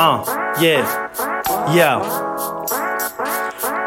Uh, yeah, yeah.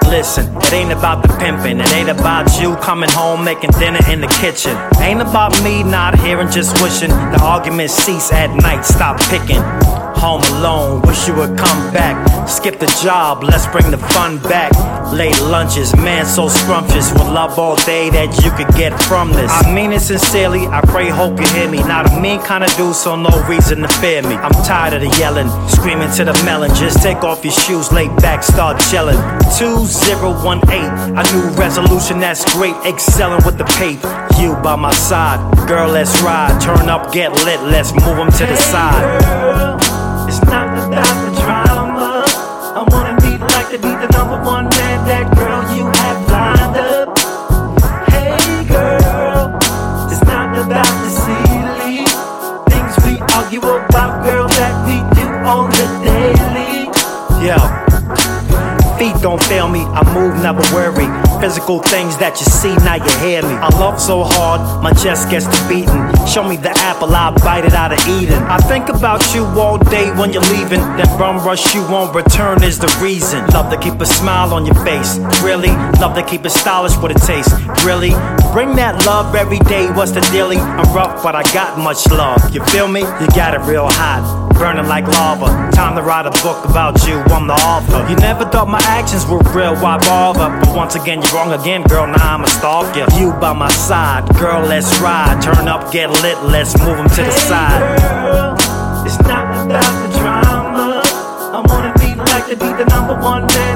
Listen, it ain't about the pimping, it ain't about you coming home making dinner in the kitchen. Ain't about me not and just wishing the arguments cease at night, stop picking. Home alone, wish you would come back. Skip the job, let's bring the fun back. Late lunches, man, so scrumptious. With love all day that you could get from this. I mean it sincerely, I pray, hope you hear me. Not a mean kind of dude, so no reason to fear me. I'm tired of the yelling, screaming to the melon. Just take off your shoes, lay back, start chilling. 2018, a new resolution that's great, excelling with the pape. You by my side, girl, let's ride. Turn up, get lit, let's move them to the side. One. That girl you have. Hey girl, it's not about the things we argue about, girl, that we do on the daily. Yeah. Feet don't fail me, I move, never worry. Physical things that you see, now you hear me. I love so hard, my chest gets to beating. Show me the apple, I'll bite it out of Eden. I think about you all day when you're leaving. That bum rush you won't return is the reason. Love to keep a smile on your face. Really? Love to keep it stylish with a taste. Really? Bring that love every day, what's the dealie? I'm rough, but I got much love. You feel me? You got it real hot burning like lava. Time to write a book about you, I'm the author. You never thought my actions were real, why bother? But once again, you're wrong again, girl, now I'm a stalker. You by my side, girl, let's ride. Turn up, get lit, let's move them to the side. Girl, it's not about the drama. I wanna be like to be the number one man.